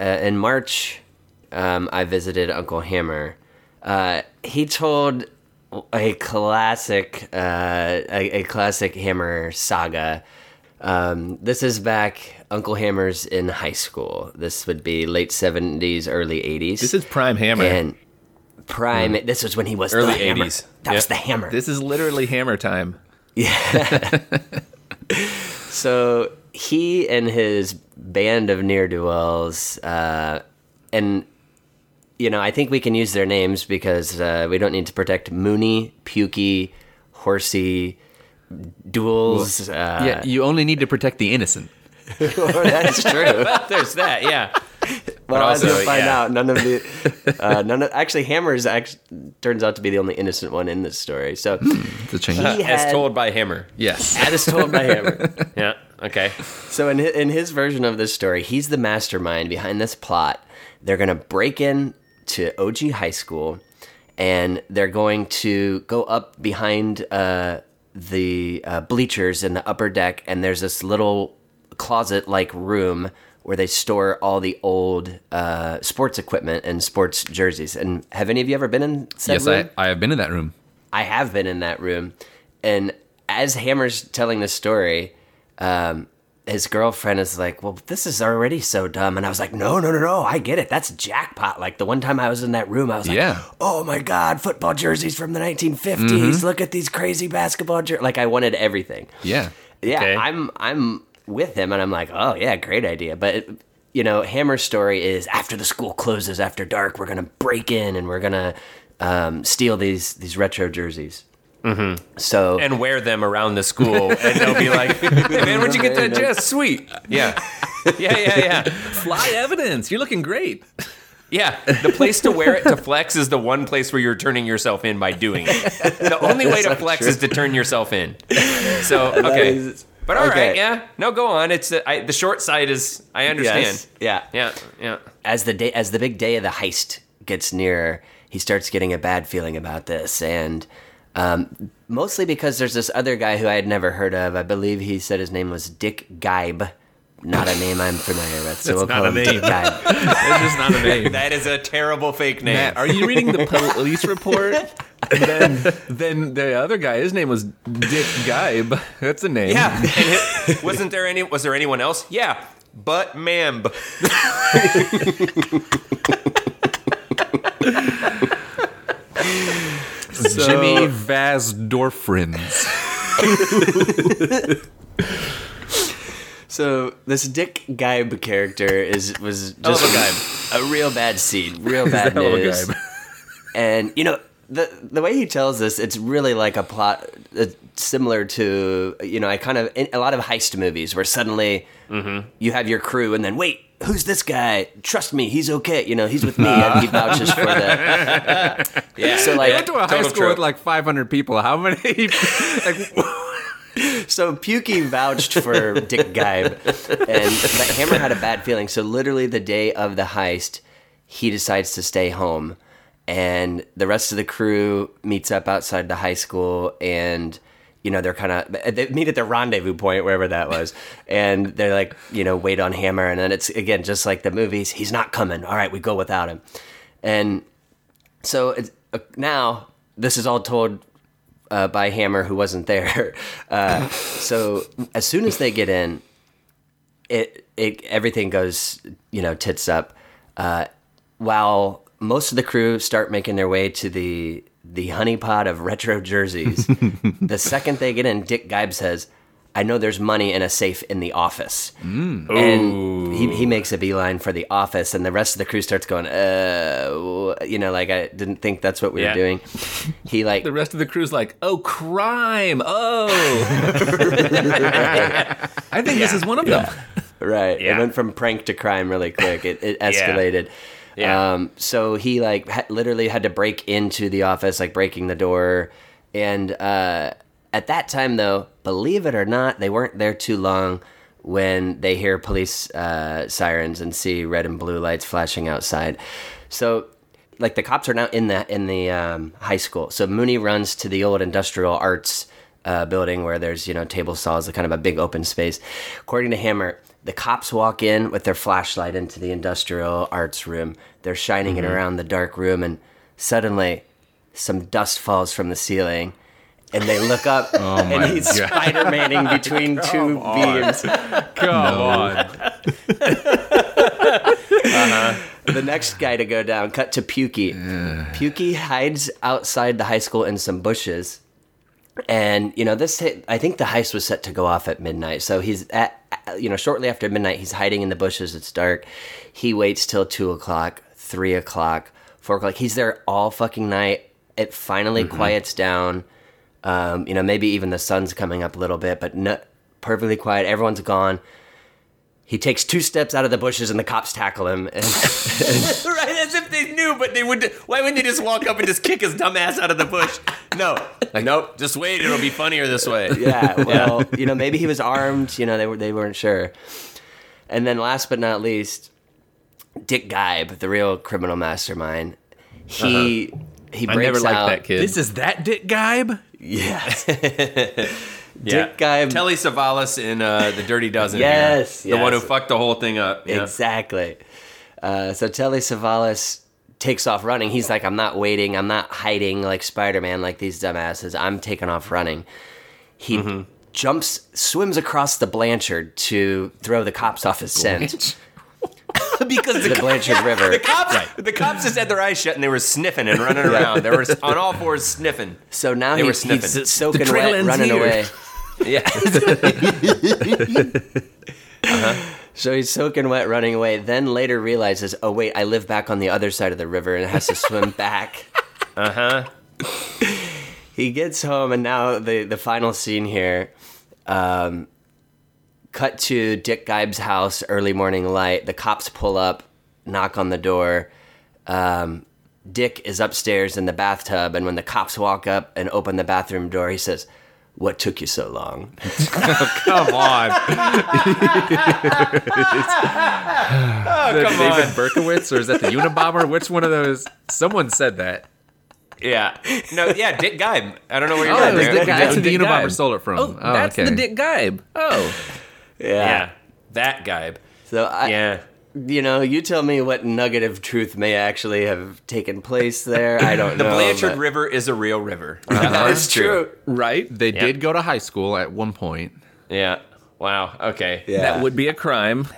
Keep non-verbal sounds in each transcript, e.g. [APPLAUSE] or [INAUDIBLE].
uh, in March, um, I visited Uncle Hammer. Uh, he told a classic, uh, a, a classic Hammer saga. Um, this is back. Uncle Hammer's in high school. This would be late seventies, early eighties. This is prime hammer. and prime. This was when he was Early 80s. That was the hammer. this is literally hammer time. Yeah. [LAUGHS] [LAUGHS] so he and his band of near do wells, uh, and you know, I think we can use their names because uh, we don't need to protect Mooney, Pukey, Horsey, Duels. Uh, yeah, you only need to protect the innocent. [LAUGHS] that's true. [LAUGHS] There's that, yeah. well, as also, you'll find yeah. out, none of the, [LAUGHS] uh, none of actually Hammer's actually turns out to be the only innocent one in this story. So It's a change. he had, As told by Hammer. yes. as told by Hammer. Yeah. Okay. So in his, in his version of this story, he's the mastermind behind this plot. They're going to break in to OG High School, and they're going to go up behind uh, the uh, bleachers in the upper deck, and there's this little closet-like room where they store all the old uh, sports equipment and sports jerseys. And have any of you ever been in said Yes, room? I, I have been in that room. I have been in that room, and as Hammer's telling the story, um, his girlfriend is like, "Well, this is already so dumb," and I was like, "No, no, no, no, I get it. That's jackpot." Like the one time I was in that room, I was like, Yeah. "Oh my god, football jerseys from the 1950s! Mm-hmm. Look at these crazy basketball jerseys!" Like I wanted everything. Yeah. Yeah, Okay. I'm I'm with him, and I'm like, oh yeah, great idea. But you know, Hammer's story is after the school closes after dark, we're gonna break in and we're gonna um, steal these these retro jerseys. Mm-hmm. So And wear them around the school, and they'll be like, [LAUGHS] "Hey man, where'd you get that dress? Sweet." Yeah. [LAUGHS] Yeah, yeah, yeah. Fly evidence. You're looking great. Yeah, the place to wear it to flex is the one place where you're turning yourself in by doing it. The [LAUGHS] only way to flex true. is to turn yourself in. So okay, is- but all right, okay. yeah. No, go on. It's uh, I, the short side is I understand. yes, yeah. Yeah, yeah. as the day as the big day of the heist gets nearer, he starts getting a bad feeling about this, and um, mostly because there's this other guy who I had never heard of. I believe he said his name was Dick Geib. Not a name I'm familiar with, so we'll not call a him Dick name. Geib. [LAUGHS] That's just not a name. That is a terrible fake name. Matt, are you reading the [LAUGHS] police report? And then, then the other guy, his name was Dick Geib. That's a name. yeah, and it, wasn't there any? Was there anyone else? Yeah, but [LAUGHS] [LAUGHS] ma'am. Jimmy Vasdorfrins. So this Dick Geib character is was Hell of just a a, real bad seed, real [LAUGHS] bad hell of a news. And you know the the way he tells this, it's really like a plot uh, similar to you know I kind of in a lot of heist movies where suddenly Mm-hmm. you have your crew and then wait. Who's this guy? Trust me, he's okay. You know, he's with me, and he [LAUGHS] vouches for that. [LAUGHS] Yeah. So I like, went to a high school trope. with like 500 people. How many? [LAUGHS] Like, So Pukey vouched for Dick Geib, and but Hammer had a bad feeling. So literally, the day of the heist, he decides to stay home, and the rest of the crew meets up outside the high school, and you know they're kind of they meet at the rendezvous point wherever that [LAUGHS] was, and they're like you know wait on Hammer, and then it's again just like the movies. He's not coming. All right, we go without him, and so it's, uh, now this is all told uh, by Hammer, who wasn't there. [LAUGHS] Uh, so as soon as they get in, it it everything goes you know tits up. Uh, while most of the crew start making their way to the the honeypot of retro jerseys, [LAUGHS] the second they get in, Dick Geib says. I know there's money in a safe in the office. And he, he makes a beeline for the office, and the rest of the crew starts going, uh, you know, like I didn't think that's what we Yeah. were doing. He like the rest of the crew's like, oh, crime. Oh. [LAUGHS] I think this is one of them. Right. It went from prank to crime really quick. It, it [LAUGHS] escalated. Yeah. Um, so he like ha- literally had to break into the office, like breaking the door. And uh, at that time, though, believe it or not, they weren't there too long when they hear police uh, sirens and see red and blue lights flashing outside. So like the cops are now in the in the um, high school. So Mooney runs to the old industrial arts uh, building where there's you know table saws, kind of a big open space. According to Hammer, The cops walk in with their flashlight into the industrial arts room. They're shining Mm-hmm. it around the dark room, and suddenly, some dust falls from the ceiling. And they look up, [LAUGHS] Oh and he's Spider-Maning [LAUGHS] between two beams. [LAUGHS] Come on. the next guy to go down, cut to Pukey. Pukey hides outside the high school in some bushes. And, you know, this, I think the heist was set to go off at midnight. So he's at, you know, shortly after midnight, he's hiding in the bushes. It's dark. He waits till two o'clock, three o'clock, four o'clock. He's there all fucking night. It finally quiets down. Um, you know, maybe even the sun's coming up a little bit, but no, perfectly quiet. Everyone's gone. He takes two steps out of the bushes and the cops tackle him. [LAUGHS] And, [LAUGHS] right, as if they knew, but they would. Why wouldn't they just walk up and just kick his dumb ass out of the bush? No, like nope. Just wait. It'll be funnier this way. [LAUGHS] yeah, well, you know, maybe he was armed. You know, they were they weren't sure. And then last but not least, Dick Geib, the real criminal mastermind. He uh-huh. he I breaks never liked out. that kid. This is that Dick Geib? Yes, Yeah. Dick Geib. Telly Savalas in uh, the Dirty Dozen. Yes, here. the one who fucked the whole thing up. Yeah. Exactly. Uh, so Telly Savalas takes off running. He's like, I'm not waiting. I'm not hiding like Spider Man, like these dumbasses. I'm taking off running. He Mm-hmm. jumps, swims across the Blanchard to throw the cops off his scent. [LAUGHS] because the, The Blanchard [LAUGHS] River. the cops, the cops just had their eyes shut and they were sniffing and running around. They were on all fours sniffing. So now They he, were he's sniffing. soaking The trail wet, running here. away. [LAUGHS] Yeah. [LAUGHS] uh-huh. So he's soaking wet, running away. Then later realizes, oh wait, I live back on the other side of the river and has to swim [LAUGHS] back. Uh huh. he gets home and now the the final scene here um cut to dick geib's house early morning light the cops pull up knock on the door um dick is upstairs in the bathtub and when the cops walk up and open the bathroom door he says what took you so long [LAUGHS] Come on. Oh, come David on. Berkowitz, or is that the Unabomber? Which one of those? Someone said that. Yeah. No. Yeah. Dick Geib. I don't know where you're Oh, going. it was there. Dick That's who the Dick Unabomber Geib. stole it from. Oh, Oh, that's okay. the Dick Geib. Oh, Yeah. That Geib. so i Yeah. You know you tell me what nugget of truth may actually have taken place there i don't [LAUGHS] The know The Blanchard but- River is a real river. [LAUGHS] Uh-huh. that is true right. They did go to high school at one point. Yeah. Wow. Okay. yeah That would be a crime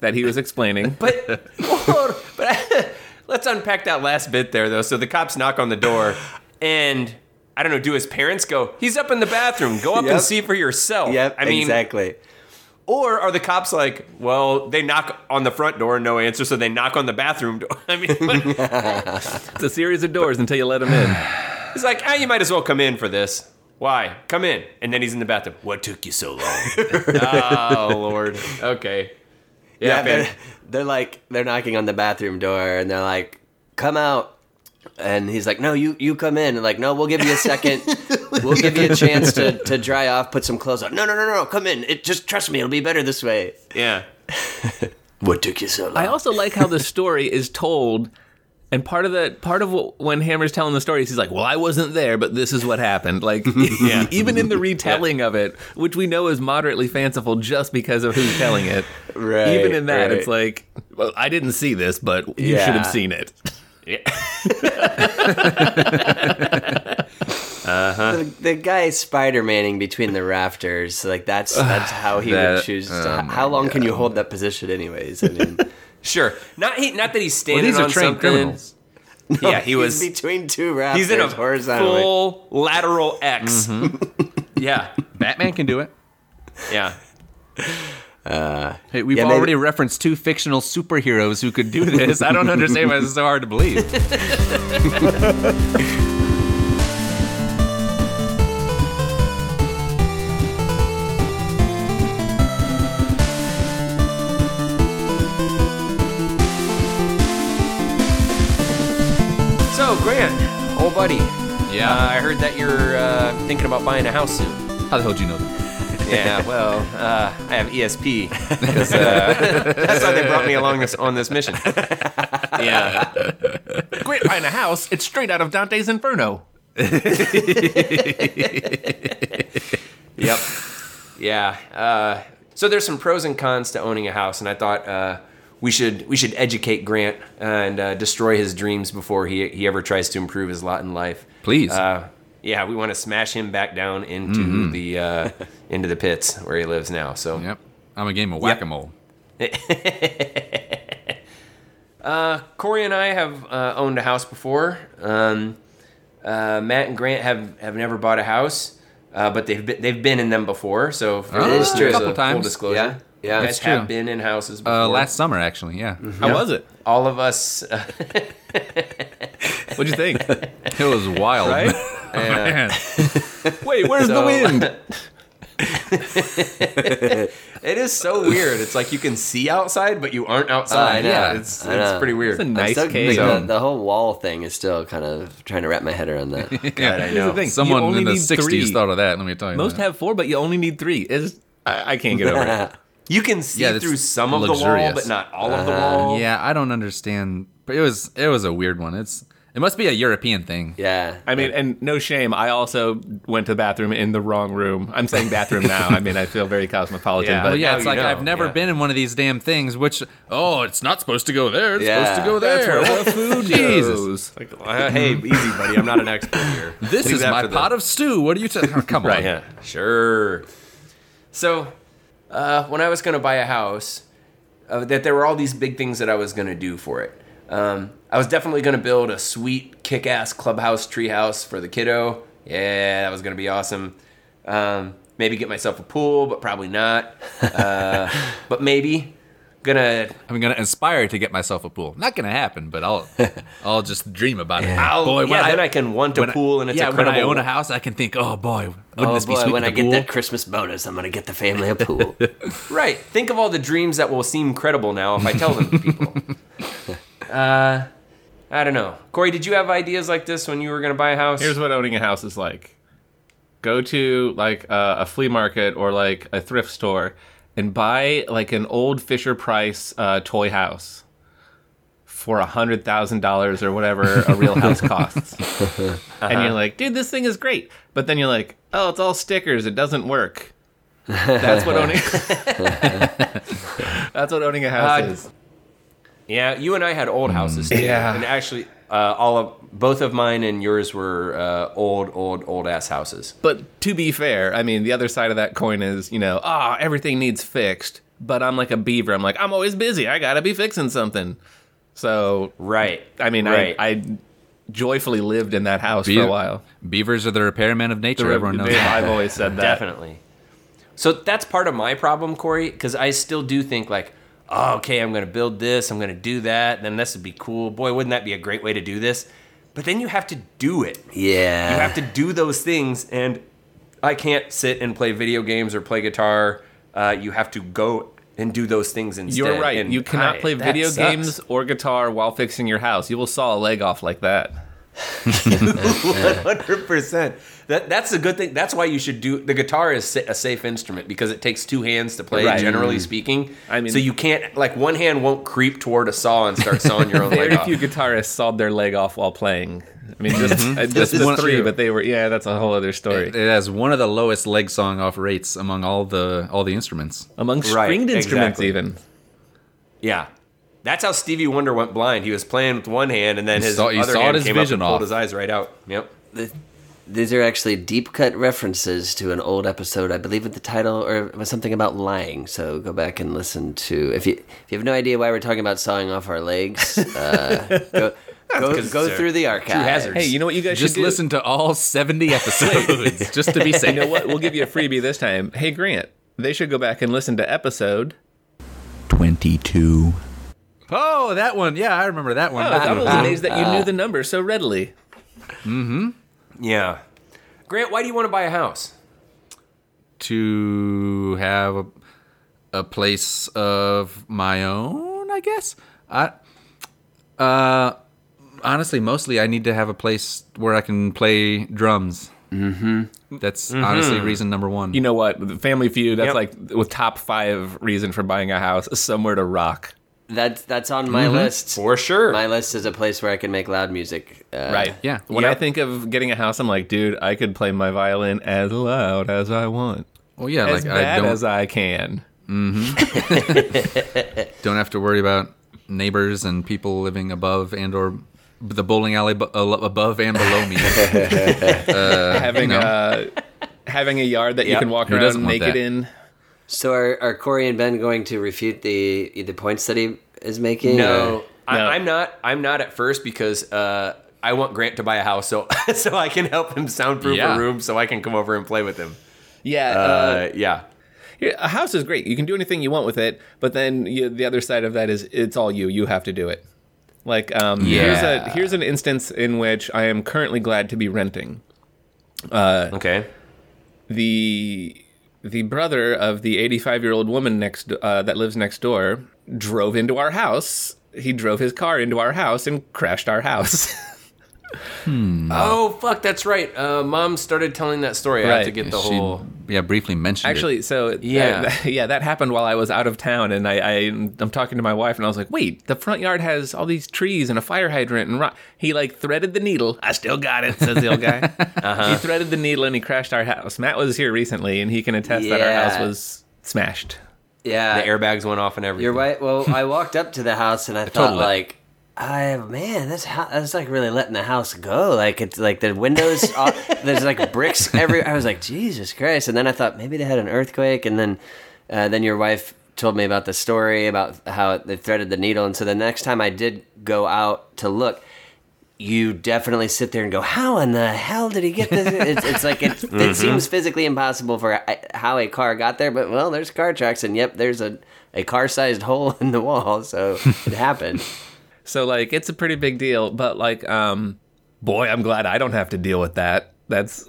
that he was explaining. [LAUGHS] But, hold- but let's unpack that last bit there, though. So the cops knock on the door, and I don't know. Do his parents go? He's up in the bathroom. Go up Yep. and see for yourself. yep I mean, exactly or are the cops like, well, they knock on the front door, no answer, so they knock on the bathroom door? [LAUGHS] I mean, [LAUGHS] It's a series of doors until you let him in. it's like, ah, you might as well come in for this. Why? Come in. And then he's in the bathroom. What took you so long? [LAUGHS] oh, Lord. Okay. Yeah, Yeah, they're, they're like they're knocking on the bathroom door and they're like, "Come out." And he's like, "No, you you come in." And like, "No, we'll give you a second. [LAUGHS] we'll give you a chance to, to dry off, put some clothes on." No, no, no, no, come in. It just trust me, it'll be better this way. Yeah. [LAUGHS] What took you so long? I also like how the story is told. And part of the part of what, when Hammer's telling the story, he's like, "Well, I wasn't there, but this is what happened." Like, [LAUGHS] Yeah. even in the retelling of it, which we know is moderately fanciful just because of who's telling it. Right, Even in that, right. it's like, "Well, I didn't see this, but you Yeah. should have seen it." Yeah. Uh [LAUGHS] the, the guy Spider Manning between the rafters, like that's that's [SIGHS] how he would choose. To, my how long can you hold that position, anyways? I mean, [LAUGHS] Sure. Not he. Not that he's Well, standing these are on trained something. criminals. Yeah, he he's was. between two rafters. He's in a horizontally. full lateral X. [LAUGHS] yeah. Batman can do it. Yeah. Hey, we've Yeah, maybe- already referenced two fictional superheroes who could do [LAUGHS] this. I don't understand why this is so hard to believe. [LAUGHS] So Grant, old buddy. Yeah. Uh, I heard that you're uh, thinking about buying a house soon. How the hell do you know that? Yeah. [LAUGHS] Well, uh, I have ESP. 'cause, [LAUGHS] uh, that's why they brought me along this on this mission. [LAUGHS] Yeah. Great buying a house. It's straight out of Dante's Inferno. Yep. Yeah. Uh, So there's some pros and cons to owning a house, and I thought uh, we should we should educate Grant and uh, destroy his dreams before he he ever tries to improve his lot in life. Please. Uh, yeah, we want to smash him back down into the uh, [LAUGHS] into the pits where he lives now. So Yep. I'm a game of whack a mole. [LAUGHS] Corey and I have uh, owned a house before. Um, uh, Matt and Grant have, have never bought a house, uh, but they've been, they've been in them before. So for Oh, the it is listeners, true. a Couple full times. disclosure, Yeah, yeah, you it's guys have been in houses before. Uh, last summer, actually. Yeah. How was it? all of us. Uh, What'd you think? [LAUGHS] It was wild. Right? [LAUGHS] Oh, man. [LAUGHS] Wait, where's So- the wind? [LAUGHS] it is so weird. It's like you can see outside, but you aren't outside. I know. Yeah, it's it's pretty weird. It's a I'm nice still- cave. the, the whole wall thing is still kind of trying to wrap my head around that. God, I know. the thing. Someone in the 60s three. thought of that. Let me tell you. Most that. have four, but you only need three. Is I, I can't get over it. You can see Yeah, through some of the wall, but not all of the uh-huh. wall. Yeah, I don't understand. But it was it was a weird one. It's it must be a European thing. yeah. I mean, and no shame. I also went to the bathroom in the wrong room. I'm saying bathroom now. I mean, I feel very cosmopolitan, Yeah. but Well, yeah, it's like know, I've never yeah. been in one of these damn things. Which oh, it's not supposed to go there. It's Yeah. supposed to go that's there. where the food [LAUGHS] Jesus. goes. Like, uh, hey, easy, buddy. I'm not an expert here. This Leave is my for the- pot of stew. What are you talking? [LAUGHS] Oh, come Right, on. Yeah, sure. So, uh, when I was going to buy a house, uh, that there were all these big things that I was going to do for it. Um, I was definitely going to build a sweet, kick-ass clubhouse treehouse for the kiddo. Yeah, that was going to be awesome. Um, maybe get myself a pool, but probably not. Uh, [LAUGHS] but maybe gonna. I'm gonna inspire to get myself a pool. Not gonna happen, but I'll [LAUGHS] I'll just dream about it. I'll, Boy, yeah, then I can want a I- pool, and it's yeah, a when I own a house, I can think, oh boy, wouldn't Oh this be boy, sweet when I I a get pool? that Christmas bonus, I'm gonna get the family a pool. [LAUGHS] Right. Think of all the dreams that will seem credible now if I tell them to people. Uh, I don't know. Corey, did you have ideas like this when you were going to buy a house? Here's what owning a house is like. Go to like uh, a flea market or like a thrift store and buy like an old Fisher Price uh, toy house for a hundred thousand dollars or whatever a real house [LAUGHS] costs. And you're like, dude, this thing is great. But then you're like, oh, it's all stickers. It doesn't work. That's what owning. [LAUGHS] [LAUGHS] That's what owning a house Uh, is. Yeah, you and I had old houses too. Yeah. And actually, uh, all of both of mine and yours were uh, old, old, old ass houses. But to be fair, I mean, the other side of that coin is, you know, ah, everything needs fixed. But I'm like a beaver. I'm like, I'm always busy. I gotta be fixing something. So, Right. I mean, right. I, I joyfully lived in that house for a while. Beavers are the repairmen of nature. Everyone knows They- that. I've always said that. Definitely. So that's part of my problem, Corey, because I still do think like, oh, okay, I'm going to build this, I'm going to do that, then this would be cool. Boy, wouldn't that be a great way to do this? But then you have to do it. yeah. You have to do those things, and I can't sit and play video games or play guitar. Uh, you have to go and do those things instead. You're right. and You cannot I- play video sucks. games or guitar while fixing your house. You will saw a leg off like that. [LAUGHS] [LAUGHS] [LAUGHS] One hundred percent. That that's a good thing. That's why you should do the guitar is a safe instrument because it takes two hands to play. Right. Generally speaking, I mean- so you can't like one hand won't creep toward a saw and start sawing your [LAUGHS] own leg off. Very few guitarists sawed their leg off while playing. I mean, just, uh, just That's the three, true. but they were, yeah, that's a whole other story. It has one of the lowest leg song off rates among all the all the instruments. Among Right, stringed instruments, exactly. even. Yeah, that's how Stevie Wonder went blind. He was playing with one hand, and then his saw- other hand his came up vision and pulled off. his eyes right out. Yep. Th- These are actually deep cut references to an old episode, I believe, with the title or it was something about lying. So go back and listen to if you if you have no idea why we're talking about sawing off our legs, uh, [LAUGHS] go go, 'cause go through the archive. hazards. Hey, you know what you guys Just should do? listen to all 70 [LAUGHS] episodes just to be [LAUGHS] safe. You know what? We'll give you a freebie this time. Hey, Grant, they should go back and listen to episode. 22. Oh, that one. Yeah, I remember that one. Oh, I was amazed that you knew the number so readily. Yeah. Grant, why do you want to buy a house? to have a, a place of my own, I guess. I uh honestly mostly I need to have a place where I can play drums. Mhm. That's honestly reason number 1. You know what? The Family Feud, that's Yep. like with top five reason for buying a house, somewhere to rock. That's that's on my Mm-hmm. list. For sure. My list is a place where I can make loud music. Uh, Right. yeah. When I think of getting a house, I'm like, dude, I could play my violin as loud as I want. well, yeah, As like I bad don't as I can. [LAUGHS] Don't have to worry about neighbors and people living above and or the bowling alley bu- uh, above and below me. [LAUGHS] having you know. uh, having a yard that you can walk Who doesn't around want naked that? in. So are, are Corey and Ben going to refute the the points that he is making? No, or- I, No. I'm not. I'm not at first because uh, I want Grant to buy a house so [LAUGHS] so I can help him soundproof Yeah. a room so I can come over and play with him. Yeah, uh, Uh, yeah. Yeah, a house is great. You can do anything you want with it, but then you, the other side of that is it's all you. You have to do it. Like, um, here's a here's an instance in which I am currently glad to be renting. Okay. the The brother of the 85 year old woman next uh, that lives next door drove into our house. He drove his car into our house and crashed our house. [LAUGHS] Oh fuck, that's right. Uh, Mom started telling that story. I have to get the she, whole. yeah, briefly mentioned it. Actually, so Yeah. yeah, [LAUGHS] yeah, that happened while I was out of town, and I, I I'm talking to my wife, and I was like, "Wait, the front yard has all these trees and a fire hydrant and rock." He like threaded the needle. I still got it, says the old guy. [LAUGHS] He threaded the needle and he crashed our house. Matt was here recently, and he can attest that our house was smashed. Yeah. The airbags went off and everything. You're right. Well, I walked up to the house and I [LAUGHS] thought, like, I man, this house that's like really letting the house go. Like it's like the windows, [LAUGHS] all, there's like bricks every. I was like, Jesus Christ! And then I thought maybe they had an earthquake. And then, uh, then your wife told me about the story about how they threaded the needle. And so the next time I did go out to look. You definitely sit there and go, "How in the hell did he get this?" It's, it's like it, it seems physically impossible for a, how a car got there, but well, there's car tracks, and yep, there's a, a car-sized [LAUGHS] hole in the wall, so it happened. [LAUGHS] So like it's a pretty big deal, but like um boy, I'm glad I don't have to deal with that. That's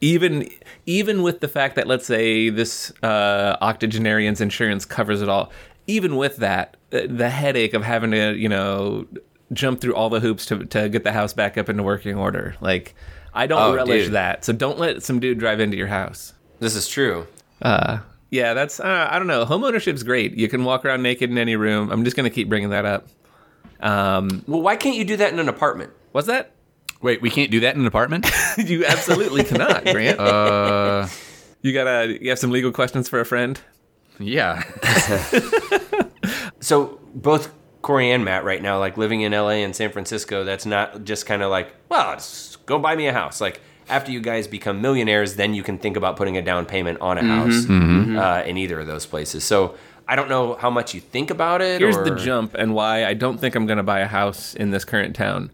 even even with the fact that let's say this uh octogenarian's insurance covers it all. Even with that, uh, the headache of having to, you know, jump through all the hoops to to get the house back up into working order. Like I don't Oh, relish dude. that. So don't let some dude drive into your house. This is true. Uh yeah, that's uh, I don't know. Homeownership's great. You can walk around naked in any room. I'm just going to keep bringing that up. Um Well, why can't you do that in an apartment? What's that? Wait, we can't do that in an apartment? [LAUGHS] you absolutely cannot, Grant. [LAUGHS] uh, you gotta. You have some legal questions for a friend. yeah. [LAUGHS] So both Corey and Matt right now, like living in LA and San Francisco, that's not just kind of like, well, go buy me a house. Like after you guys become millionaires, then you can think about putting a down payment on a house Uh, in either of those places. So I don't know how much you think about it. Here's or- the jump, and why I don't think I'm gonna buy a house in this current town.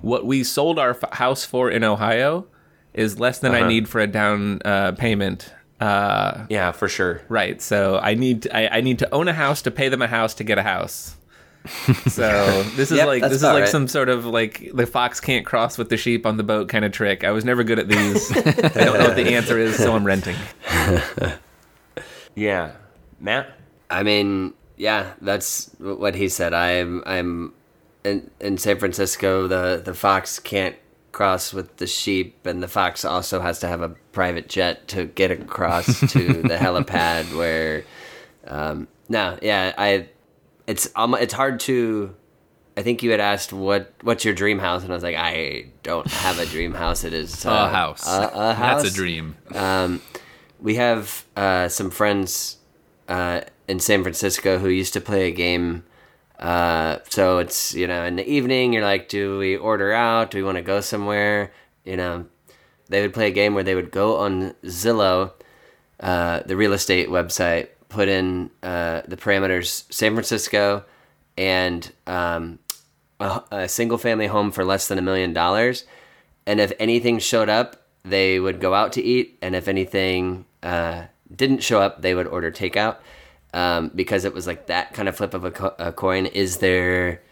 What we sold our f- house for in Ohio is less than I Uh-huh. need for a down uh, payment. Uh, Yeah, for sure. right. So I need I, I need to own a house to pay them a house to get a house. So [LAUGHS] this is Yep, like this is like right. some sort of like the fox can't cross with the sheep on the boat kind of trick. I was never good at these. [LAUGHS] I don't know what the answer is, so I'm renting. [LAUGHS] Yeah, Matt. I mean, yeah, that's what he said. I'm I'm in in San Francisco. The the fox can't cross with the sheep, and the fox also has to have a private jet to get across to the helipad. Where, um, no, yeah, I, it's um, it's hard to. I think you had asked what what's your dream house, and I was like, I don't have a dream house. It is uh, A house. A, a house. That's a dream. Um, we have uh, some friends uh, in San Francisco who used to play a game. Uh, so it's you know in the evening you're like, do we order out? Do we want to go somewhere? You know, they would play a game where they would go on Zillow, uh, the real estate website, put in uh, the parameters San Francisco and um, a, a single family home for less than a million dollars. And if anything showed up, they would go out to eat. And if anything uh, didn't show up, they would order takeout um, because it was like that kind of flip of a, co- a coin. Is there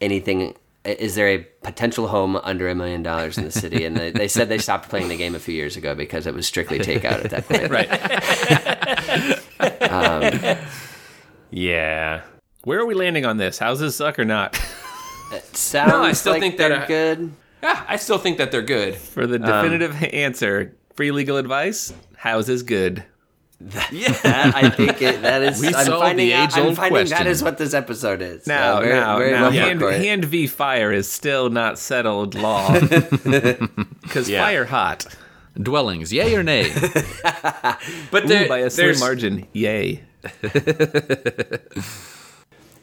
anything? Is there a potential home under a million dollars in the city? And they, they said they stopped playing the game a few years ago because it was strictly takeout at that point. [LAUGHS] Right. [LAUGHS] Um, yeah. Where are we landing on this? Houses suck or not? It Sounds No, I still like think that they're I- good. Yeah, I still think that they're good. For the um, definitive answer, free legal advice: houses good. [LAUGHS] That, I think it, that is. We I'm solved finding the out, I'm age-old finding question. is what this episode is. So Now, very- now, very now, well hand, hand v fire is still not settled law [LAUGHS] [LAUGHS] because Yeah. fire hot Dwellings, yay or nay? [LAUGHS] But Ooh, by a slim margin. Yay. [LAUGHS]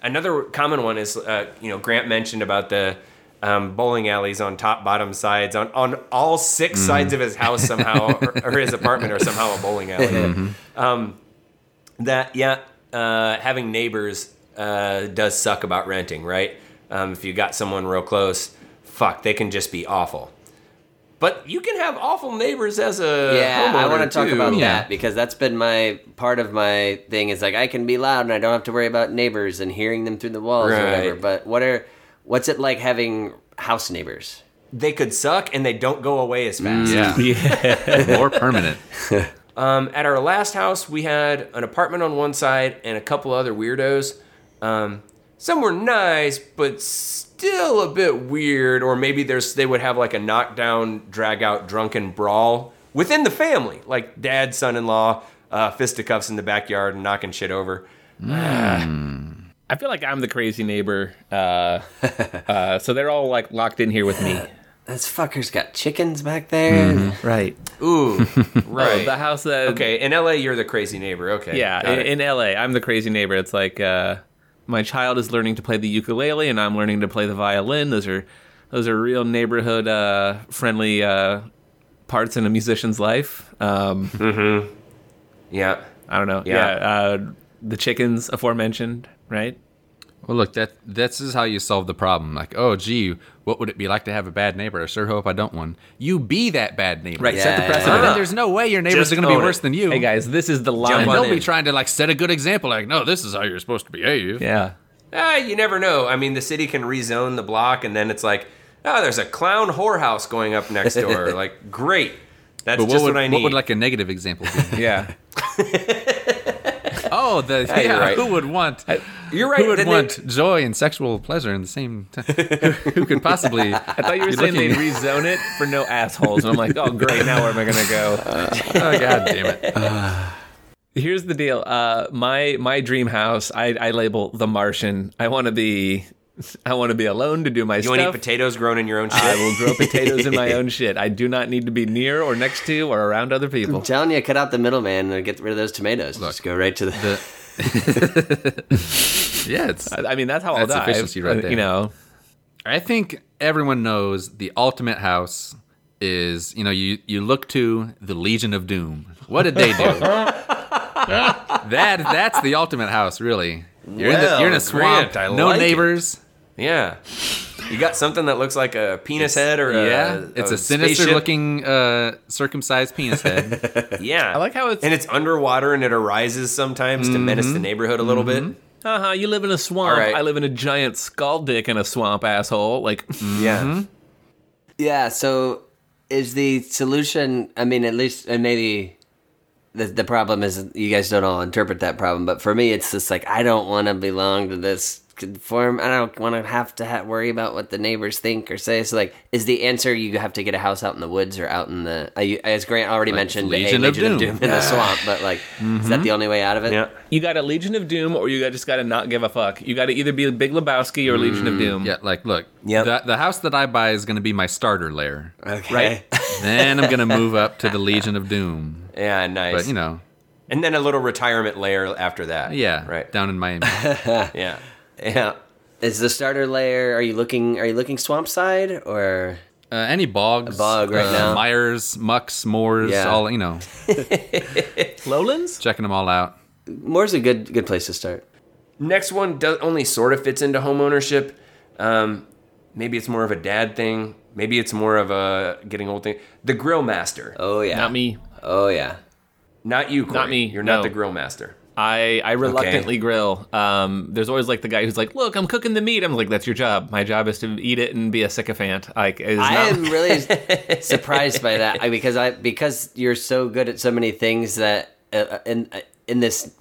Another common one is, uh, you know, Grant mentioned about the um, bowling alleys on top, bottom sides, on, on all 6 sides of his house somehow, or, or [LAUGHS] his apartment, or somehow a bowling alley. Um, that, yeah, uh, having neighbors uh, does suck about renting, right? Um, if you got someone real close, fuck, they can just be awful. But you can have awful neighbors as a Yeah, I want to talk too. about Yeah. that because that's been my part of my thing is like I can be loud and I don't have to worry about neighbors and hearing them through the walls or whatever. But what are what's it like having house neighbors? They could suck and they don't go away as fast. Yeah. [LAUGHS] More permanent. [LAUGHS] Um, at our last house, we had an apartment on one side and a couple other weirdos. Um, some were nice, but still a bit weird. Or maybe there's they would have like a knockdown, drag out, drunken brawl within the family, like dad, son-in-law, uh, fisticuffs in the backyard and knocking shit over. I feel like I'm the crazy neighbor. Uh, [LAUGHS] uh, so they're all like locked in here with me. [LAUGHS] This fucker's got chickens back there. Right. Ooh, [LAUGHS] right. Oh, the house that. okay, in LA, you're the crazy neighbor. Okay, Yeah, in, in LA, I'm the crazy neighbor. It's like uh, my child is learning to play the ukulele, and I'm learning to play the violin. Those are those are real neighborhood uh, friendly uh, parts in a musician's life. Um, yeah. I don't know. Yeah. Yeah, uh, the chickens aforementioned, right? Well, look, that this is how you solve the problem. Like, oh, gee, what would it be like to have a bad neighbor? I sure hope I don't one. You be that bad neighbor. Right. set the Yeah, precedent. And then there's no way your neighbors Just are going to be own it. worse than you. Hey guys, this is the line. and they'll in. be trying to like set a good example. Like, no, this is how you're supposed to behave. Yeah. Ah, you never know. I mean, the city can rezone the block, and then it's like, oh, there's a clown whorehouse going up next door. [LAUGHS] like, great. That's But what just would, what I need. what would like a negative example be? Yeah. [LAUGHS] oh, the Yeah, yeah, right. who would want You're right. who would then they- want joy and sexual pleasure in the same time? who, who could possibly? [LAUGHS] I thought you were saying they'd rezone it for no assholes, and I'm like, oh great, now where am I gonna go? [LAUGHS] oh god damn it! [SIGHS] Here's the deal. Uh, my my dream house, I, I label the Martian. I want to be, I want to be alone to do my shit. you stuff. want to eat potatoes grown in your own shit? I will grow potatoes in my own [LAUGHS] shit. I do not need to be near or next to or around other people. I'm telling you, cut out the middleman and get rid of those tomatoes. Just go right to the. The [LAUGHS] yeah, it's. I I mean, that's how That's I'll die. efficiency right there. You know, I think everyone knows the ultimate house is. You know, you you look to the Legion of Doom. What did they do? [LAUGHS] that that's the ultimate house, really. You're in the, you're in a Well, swamp, Grant, I no like it. Neighbors. yeah. You got something that looks like a penis head or a, yeah, it's a, sinister spaceship? looking uh, circumcised penis head. [LAUGHS] Yeah. I like how it's. and it's underwater and it arises sometimes to menace the neighborhood a little bit. Uh-huh, you live in a swamp. All right. I live in a giant skull dick in a swamp, asshole. Like, [LAUGHS] Yeah. Yeah. So, is the solution? I mean, at least, and maybe the the problem is you guys don't all interpret that problem. But for me, it's just like I don't want to belong to this conform. I don't want to have to ha- worry about what the neighbors think or say. So, like, is the answer you have to get a house out in the woods or out in the? Uh, as Grant already mentioned, Legion a of Legion of Doom. Doom, in the swamp. But like, is that the only way out of it? Yeah. you got a Legion of Doom, or you got, just got to not give a fuck. You got to either be a Big Lebowski or Legion of Doom. yeah, like look, Yep. the, the house that I buy is going to be my starter lair. Okay. Right. [LAUGHS] then I'm going to move up to the Legion of Doom. Yeah, nice. But you know, and then a little retirement lair after that. yeah, Right. down in Miami. [LAUGHS] Yeah. Yeah. Is the starter lair? Are you looking? Are you looking swamp side or? Uh, any bogs, bog right uh, now. Myers, mucks, moors, Yeah. all you know, [LAUGHS] Lowlands? checking them all out. Moore's a good good place to start. Next one does only sort of fits into home ownership. Um, maybe it's more of a dad thing. Maybe it's more of a getting old thing. The grill master. Oh yeah. Not me. Oh yeah. Not you, Corey. Not me, You're not the grill master. I, I reluctantly grill. Um, there's always like the guy who's like, "Look, I'm cooking the meat." I'm like, "That's your job. My job is to eat it and be a sycophant." Like, I not, am really [LAUGHS] surprised by that I, because I because you're so good at so many things that uh, in in this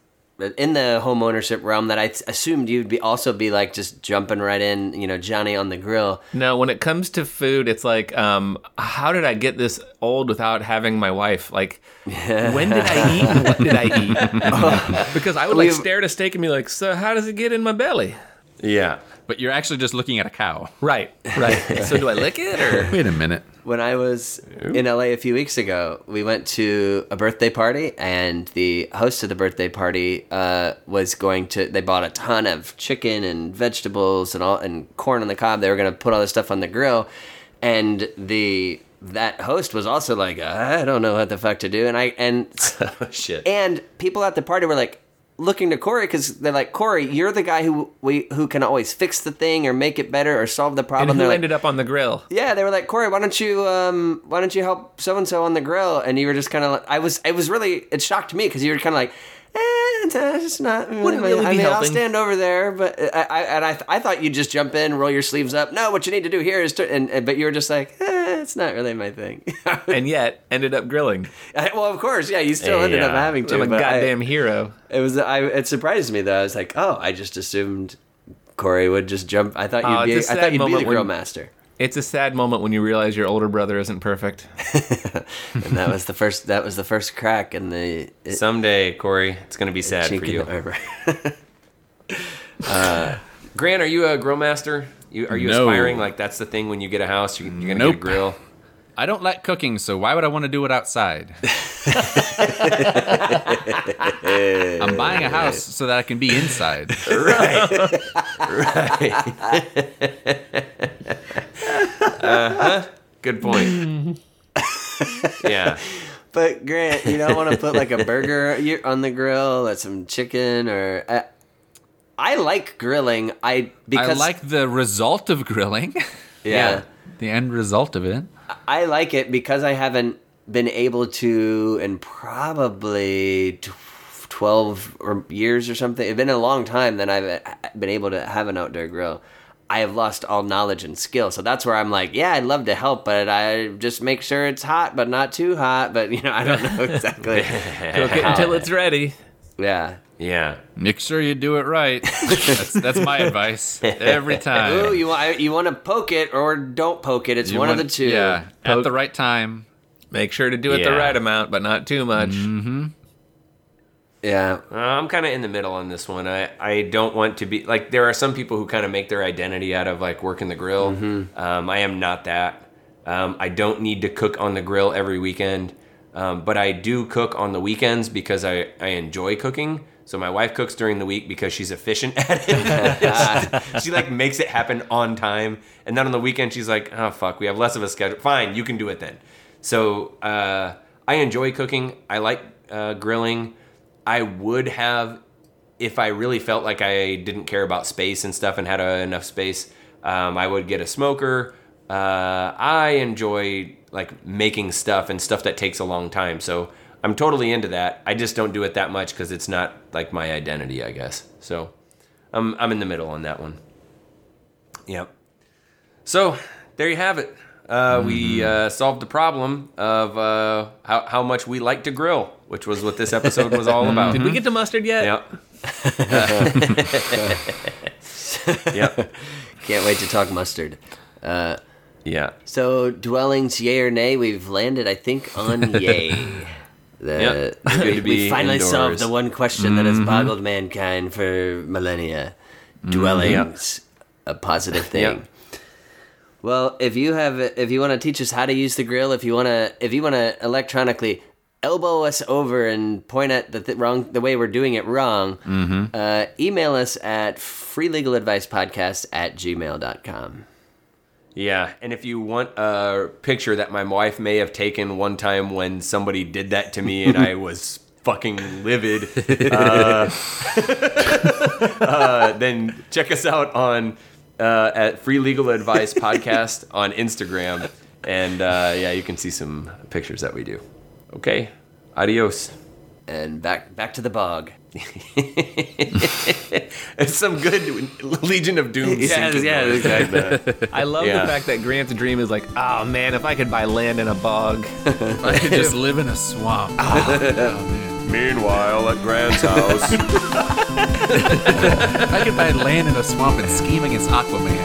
in the home ownership realm that I assumed you'd be also be like just jumping right in, you know, Johnny on the grill. No, when it comes to food, it's like, um, how did I get this old without having my wife? Like, [LAUGHS] when did I eat and what did I eat? [LAUGHS] because I would like We've- stare at a steak and be like, so how does it get in my belly? Yeah. but you're actually just looking at a cow. Right, right. [LAUGHS] so do I lick it or? Wait a minute. When I was in LA a few weeks ago, we went to a birthday party, and the host of the birthday party uh, was going to. They bought a ton of chicken and vegetables and all and corn on the cob. They were going to put all this stuff on the grill, and the that host was also like, I don't know what the fuck to do, and I and [LAUGHS] Shit. and people at the party were like looking to Corey because they're like, Corey, you're the guy who we who can always fix the thing or make it better or solve the problem. And who like, ended up on the grill? yeah, they were like, Corey, why don't you um, why don't you help so and so on the grill? And you were just kind of, like, I was, it was really, it shocked me because you were kind of like, [LAUGHS] it's, not. Wouldn't really I mean, I'll stand over there, but I, I and I, I thought you'd just jump in, roll your sleeves up. No, what you need to do here is to, and, and but you were just like, eh, it's not really my thing. [LAUGHS] And yet ended up grilling. I- well, of course, yeah, you still ended up having to. I'm a but I- goddamn hero. it was, I, it surprised me though. I was like, oh, I just assumed. Corey would just jump. I thought you'd Oh, be. I it's a sad thought you'd be the moment when- grill master. It's a sad moment when you realize your older brother isn't perfect. [LAUGHS] and that was the first. That was the first crack in the. It, Someday, Corey, it's gonna be sad for you. the armor. [LAUGHS] Uh, uh, Grant, are you a grill master? You, are you No. aspiring? Like that's the thing when you get a house, you, you're gonna Nope. get a grill. I don't like cooking, so why would I want to do it outside? [LAUGHS] I'm buying a house so that I can be inside. Good point. [LAUGHS] yeah. But Grant, you don't want to put like a burger you- on the grill or some chicken or. Uh, I like grilling. I because I like the result of grilling, [LAUGHS] yeah, the end result of it. I like it because I haven't been able to in probably twelve or years or something. It's been a long time that I've uh, been able to have an outdoor grill. I have lost all knowledge and skill, so that's where I'm like, yeah, I'd love to help, but I just make sure it's hot, but not too hot. But you know, I don't know [LAUGHS] exactly. [LAUGHS] Cook it until it's ready. yeah. Yeah. Make sure you do it right. that's, that's my advice every [LAUGHS] time. Ooh, you want you want to poke it or don't poke it. It's You one want- of the two. Yeah, at the right time. Make sure to do it the right amount, but not too much. Mm-hmm. Yeah. Uh, I'm kind of in the middle on this one. I, I don't want to be like there are some people who kind of make their identity out of like working the grill. Um, I am not that. Um, I don't need to cook on the grill every weekend, um, but I do cook on the weekends because I, I enjoy cooking. So my wife cooks during the week because she's efficient [LAUGHS] at it. [LAUGHS] she like makes it happen on time, and then on the weekend she's like, "Oh fuck, we have less of a schedule. Fine, you can do it then." So uh, I enjoy cooking. I like uh, grilling. I would have if I really felt like I didn't care about space and stuff and had uh enough space. Um, I would get a smoker. Uh, I enjoy like making stuff and stuff that takes a long time. So I'm totally into that. I just don't do it that much because it's not like my identity, I guess. So I'm I'm in the middle on that one. Yep. So there you have it. Uh, We uh, solved the problem of uh, how how much we like to grill, which was what this episode was all about. Did we get to mustard yet? Yep. [LAUGHS] yep. Can't wait to talk mustard. Uh, yeah. So dwellings, yay or nay? We've landed, I think, on [LAUGHS] yay. The, Yep. Good we, to we finally indoors. solved the one question that has mm-hmm. boggled mankind for millennia. Mm-hmm. Dwellings, a positive thing. Yep. Well, if you have, if you want to teach us how to use the grill, if you want to, if you want to electronically elbow us over and point at the th- wrong, the way we're doing it wrong, uh, email us at freelegaladvicepodcast at gmail.com. Yeah, and if you want a picture that my wife may have taken one time when somebody did that to me and I [LAUGHS] was fucking livid, [LAUGHS] uh, [LAUGHS] uh, then check us out on uh, at Free Legal Advice Podcast on Instagram, and uh, yeah, you can see some pictures that we do. Okay, adios. And back, back to the bog. [LAUGHS] It's some good Legion of Doom. Yes, syncing yes, noise like that. [LAUGHS] I love Yeah. the fact that Grant's dream is like, oh man, if I could buy land in a bog. [LAUGHS] I could just live in a swamp. Oh, man. Meanwhile, at Grant's house. I could buy land in a swamp and scheme against Aquaman.